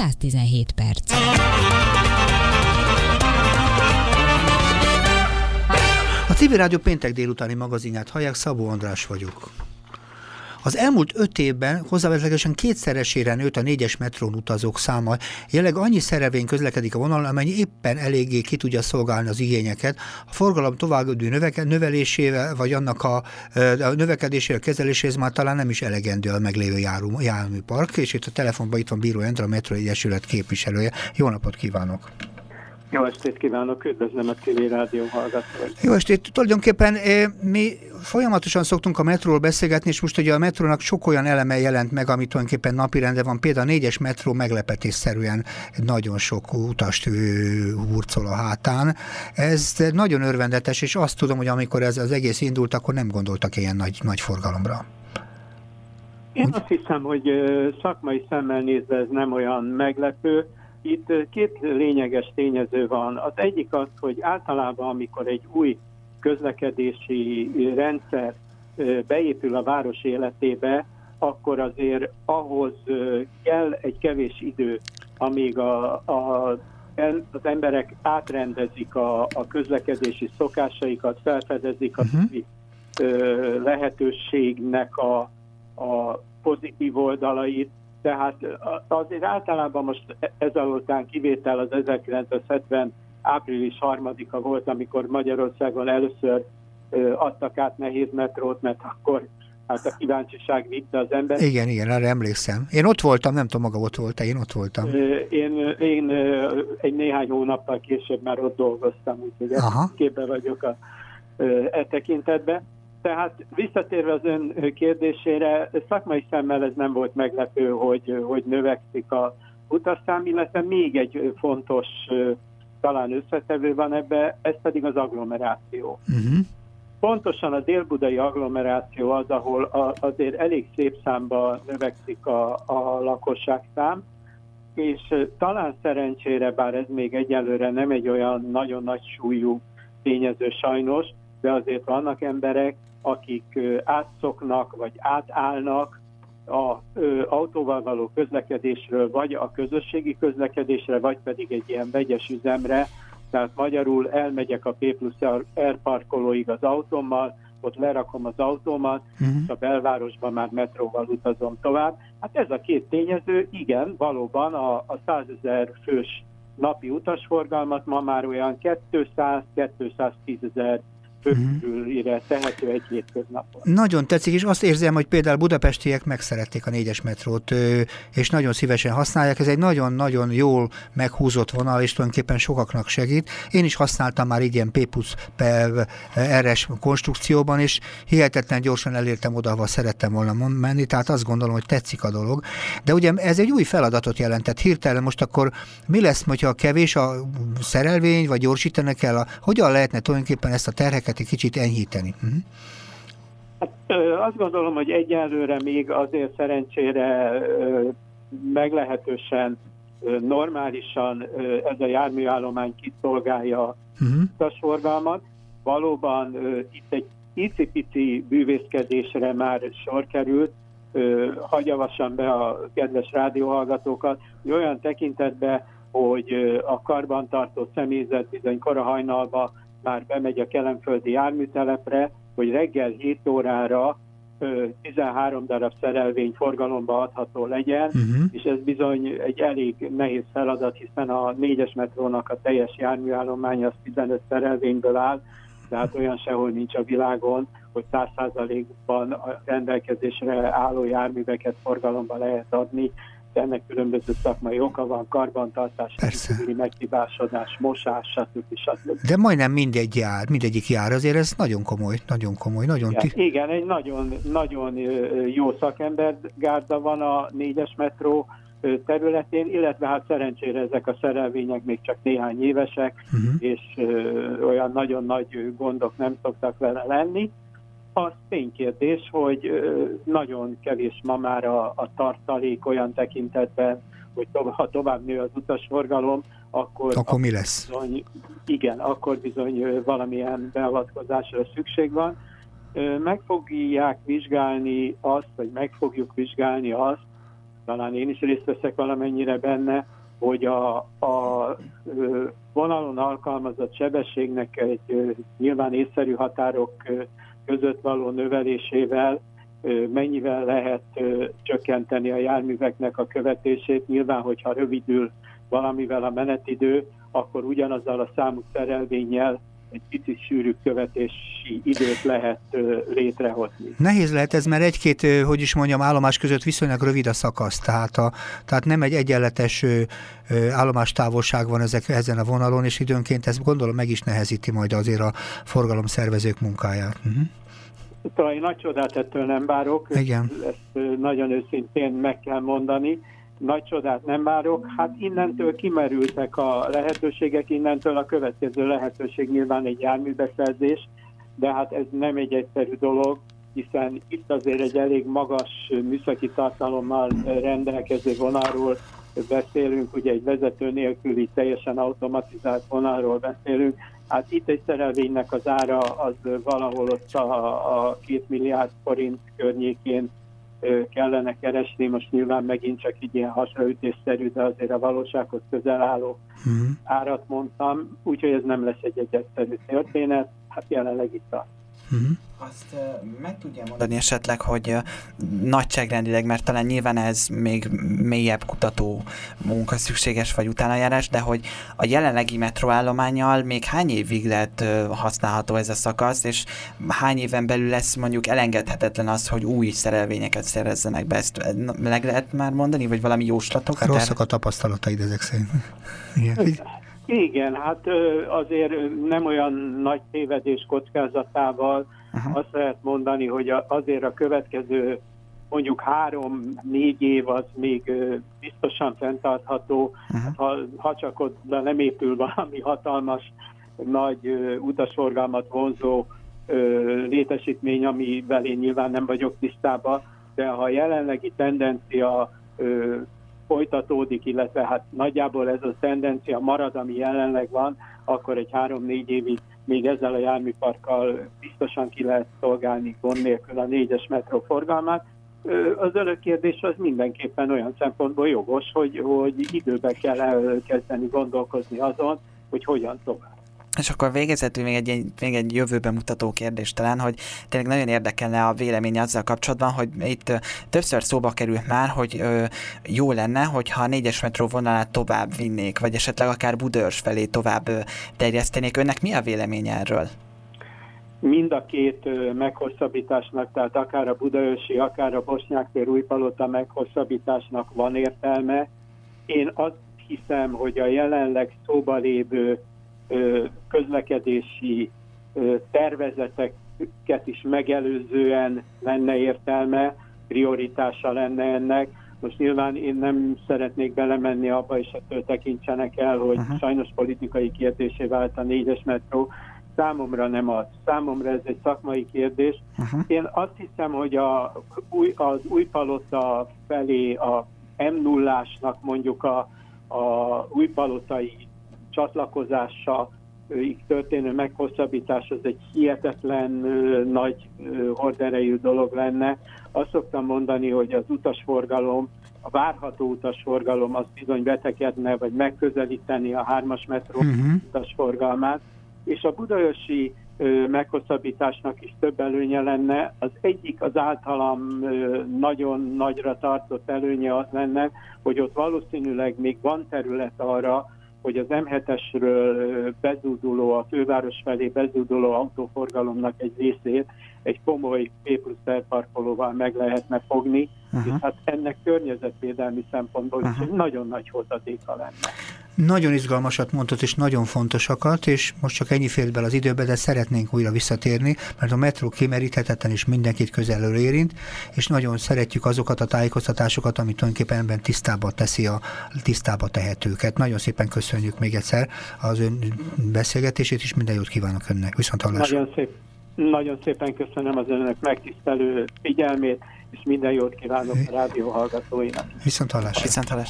117 perc. A TV Rádió péntek délutáni magazinját hallják, Szabó András vagyok. Az elmúlt öt évben hozzávetlegesen kétszeresére nőtt a négyes metrón utazók száma. Jelenleg annyi szerevény közlekedik a vonalon, amennyi éppen eléggé ki tudja szolgálni az igényeket. A forgalom további növeke, növelésével, vagy annak a, a növekedésével, kezeléséhez már talán nem is elegendő a meglévő járműpark, és itt a telefonban itt van Bíró Endre, a Metro Egyesület képviselője. Jó napot kívánok! Jó estét kívánok, üdvözlöm a TV Rádió hallgatóit. Jó estét! Tulajdonképpen mi folyamatosan szoktunk a metróról beszélgetni, és most ugye a metrónak sok olyan eleme jelent meg, amit tulajdonképpen napirendre van. Például a négyes metró meglepetésszerűen nagyon sok utast hurcol a hátán. Ez nagyon örvendetes, és azt tudom, hogy amikor ez az egész indult, akkor nem gondoltak ilyen nagy, nagy forgalomra. Én azt hiszem, hogy szakmai szemmel nézve ez nem olyan meglepő, itt két lényeges tényező van. Az egyik az, hogy általában, amikor egy új közlekedési rendszer beépül a város életébe, akkor azért ahhoz kell egy kevés idő, amíg a, a, az emberek átrendezik a, a közlekedési szokásaikat, felfedezik a uh-huh. lehetőségnek a, a pozitív oldalait, tehát azért általában most ez után kivétel az 1970 április 3-a volt, amikor Magyarországon először adtak át nehéz metrót, mert akkor hát a kíváncsiság vitte az ember. Igen, igen, arra emlékszem. Én ott voltam, nem tudom, maga ott volt én ott voltam. Én, én egy néhány hónappal később már ott dolgoztam, úgyhogy képbe vagyok a, e tekintetben. Tehát visszatérve az ön kérdésére, szakmai szemmel ez nem volt meglepő, hogy, hogy növekszik a utasszám, illetve még egy fontos talán összetevő van ebbe, ez pedig az agglomeráció. Uh-huh. Pontosan a délbudai agglomeráció az, ahol a, azért elég szép számba növekszik a, a lakosságszám, és talán szerencsére, bár ez még egyelőre nem egy olyan nagyon nagy súlyú tényező sajnos, de azért vannak emberek, akik átszoknak vagy átállnak a ö, autóval való közlekedésről, vagy a közösségi közlekedésre, vagy pedig egy ilyen vegyes üzemre. Tehát magyarul elmegyek a P plusz R parkolóig az autómmal, ott lerakom az autómat, uh-huh. és a belvárosban már metróval utazom tovább. Hát ez a két tényező, igen, valóban a, a 100 ezer fős napi utasforgalmat ma már olyan 200-210 ezer főkörülire tehető egy hétköznapon. Nagyon tetszik, és azt érzem, hogy például budapestiek megszerették a négyes metrót, és nagyon szívesen használják. Ez egy nagyon-nagyon jól meghúzott vonal, és tulajdonképpen sokaknak segít. Én is használtam már így ilyen P plusz RS konstrukcióban, és hihetetlen gyorsan elértem oda, ahol szerettem volna menni, tehát azt gondolom, hogy tetszik a dolog. De ugye ez egy új feladatot jelentett. Hirtelen most akkor mi lesz, hogyha kevés a szerelvény, vagy gyorsítanak kell, a, hogyan lehetne tulajdonképpen ezt a terheket ezeket egy kicsit enyhíteni? Uh-huh. Hát, azt gondolom, hogy egyelőre még azért szerencsére meglehetősen normálisan ez a járműállomány kiszolgálja uh-huh. a forgalmat. Valóban itt egy icipici bűvészkedésre már sor került, hagyjavassam be a kedves rádióhallgatókat, hogy olyan tekintetben, hogy a karbantartó személyzet bizony korahajnalba már bemegy a kelemföldi járműtelepre, hogy reggel 7 órára 13 darab szerelvény forgalomba adható legyen, uh-huh. és ez bizony egy elég nehéz feladat, hiszen a négyes metrónak a teljes járműállománya az 15 szerelvényből áll, tehát olyan sehol nincs a világon, hogy 100%-ban a rendelkezésre álló járműveket forgalomba lehet adni, ennek különböző szakmai oka van, karbantartás, meghibásodás, mosás, stb. stb. De majdnem mindegy jár, mindegyik jár, azért ez nagyon komoly, nagyon komoly, nagyon... Igen, igen egy nagyon, nagyon jó szakember gárda van a négyes metró területén, illetve hát szerencsére ezek a szerelvények még csak néhány évesek, uh-huh. és ö, olyan nagyon nagy gondok nem szoktak vele lenni. Az ténykérdés, hogy nagyon kevés ma már a, a tartalék olyan tekintetben, hogy tovább, ha tovább nő az utasforgalom, akkor... Akkor mi lesz? Bizony, igen, akkor bizony valamilyen beavatkozásra szükség van. Meg fogják vizsgálni azt, vagy meg fogjuk vizsgálni azt, talán én is részt veszek valamennyire benne, hogy a, a vonalon alkalmazott sebességnek egy nyilván észszerű határok között való növelésével mennyivel lehet csökkenteni a járműveknek a követését. Nyilván, hogyha rövidül valamivel a menetidő, akkor ugyanazzal a számú szerelvényel egy picit sűrű követési időt lehet létrehozni. Nehéz lehet ez, mert egy-két, hogy is mondjam, állomás között viszonylag rövid a szakasz, tehát, a, tehát nem egy egyenletes állomástávolság van ezek, ezen a vonalon, és időnként ez gondolom meg is nehezíti majd azért a forgalomszervezők munkáját. Uh-huh. Talán nagy csodát ettől nem várok, Igen. ezt nagyon őszintén meg kell mondani nagy csodát nem várok. Hát innentől kimerültek a lehetőségek, innentől a következő lehetőség nyilván egy járműbeszerzés, de hát ez nem egy egyszerű dolog, hiszen itt azért egy elég magas műszaki tartalommal rendelkező vonalról beszélünk, ugye egy vezető nélküli, teljesen automatizált vonalról beszélünk. Hát itt egy szerelvénynek az ára az valahol ott a, a két milliárd forint környékén kellene keresni, most nyilván megint csak így ilyen hasraütésszerű, de azért a valósághoz közel álló uh-huh. árat mondtam, úgyhogy ez nem lesz egy egyszerű történet, hát jelenleg itt a Uh-huh. Azt uh, meg tudja mondani esetleg, hogy uh, nagyságrendileg, mert talán nyilván ez még mélyebb kutató munka szükséges, vagy utánajárás, de hogy a jelenlegi metroállományjal még hány évig lehet uh, használható ez a szakasz, és hány éven belül lesz mondjuk elengedhetetlen az, hogy új szerelvényeket szerezzenek be. Ezt meg lehet már mondani, vagy valami jóslatokat? Rosszak a tapasztalataid ezek szerint. Igen. Igen, hát azért nem olyan nagy tévedés kockázatával Aha. azt lehet mondani, hogy azért a következő mondjuk három-négy év az még biztosan fenntartható, ha, ha csak ott nem épül valami hatalmas, nagy utasforgalmat vonzó létesítmény, amivel én nyilván nem vagyok tisztában, de ha a jelenlegi tendencia folytatódik, illetve hát nagyjából ez a tendencia marad, ami jelenleg van, akkor egy három-négy évig még ezzel a járműparkkal biztosan ki lehet szolgálni gond nélkül a négyes metró forgalmát. Az örök kérdés az mindenképpen olyan szempontból jogos, hogy, hogy időben kell elkezdeni gondolkozni azon, hogy hogyan tovább. És akkor végezetül még egy, még egy jövőben mutató kérdés talán, hogy tényleg nagyon érdekelne a vélemény azzal kapcsolatban, hogy itt többször szóba került már, hogy ö, jó lenne, hogyha a négyes metró vonalát tovább vinnék, vagy esetleg akár Budörs felé tovább ö, terjesztenék. Önnek mi a vélemény erről? Mind a két ö, meghosszabbításnak, tehát akár a Budaörsi, akár a Bosnyák Újpalota meghosszabbításnak van értelme. Én azt hiszem, hogy a jelenleg szóba lévő közlekedési tervezeteket is megelőzően lenne értelme, prioritása lenne ennek. Most nyilván én nem szeretnék belemenni abba, és ettől tekintsenek el, hogy uh-huh. sajnos politikai kérdésé vált a négyes metró. Számomra nem az. Számomra ez egy szakmai kérdés. Uh-huh. Én azt hiszem, hogy a, az új palota felé a m 0 mondjuk a, a új palotai csatlakozása történő meghosszabbítás az egy hihetetlen nagy horderejű dolog lenne. Azt szoktam mondani, hogy az utasforgalom, a várható utasforgalom az bizony betekedne, vagy megközelíteni a hármas metró uh-huh. utasforgalmát, és a budajosi meghosszabbításnak is több előnye lenne. Az egyik az általam nagyon nagyra tartott előnye az lenne, hogy ott valószínűleg még van terület arra, hogy az M7-esről bezúduló, a főváros felé bezúduló autóforgalomnak egy részét egy komoly P plusz parkolóval meg lehetne fogni, uh-huh. és hát ennek környezetvédelmi szempontból uh-huh. is egy nagyon nagy hozadéka lenne. Nagyon izgalmasat mondott, és nagyon fontosakat, és most csak ennyi fért bele az időbe, de szeretnénk újra visszatérni, mert a metró kimeríthetetlen és mindenkit közelről érint, és nagyon szeretjük azokat a tájékoztatásokat, amit tulajdonképpen ebben tisztába teszi a tisztába tehetőket. Nagyon szépen köszönjük még egyszer az ön beszélgetését, és minden jót kívánok önnek. Viszont hallásra. Nagyon szép. Nagyon szépen köszönöm az önök megtisztelő figyelmét, és minden jót kívánok a rádió hallgatóinak. Viszont hallásra. Viszont hallásra.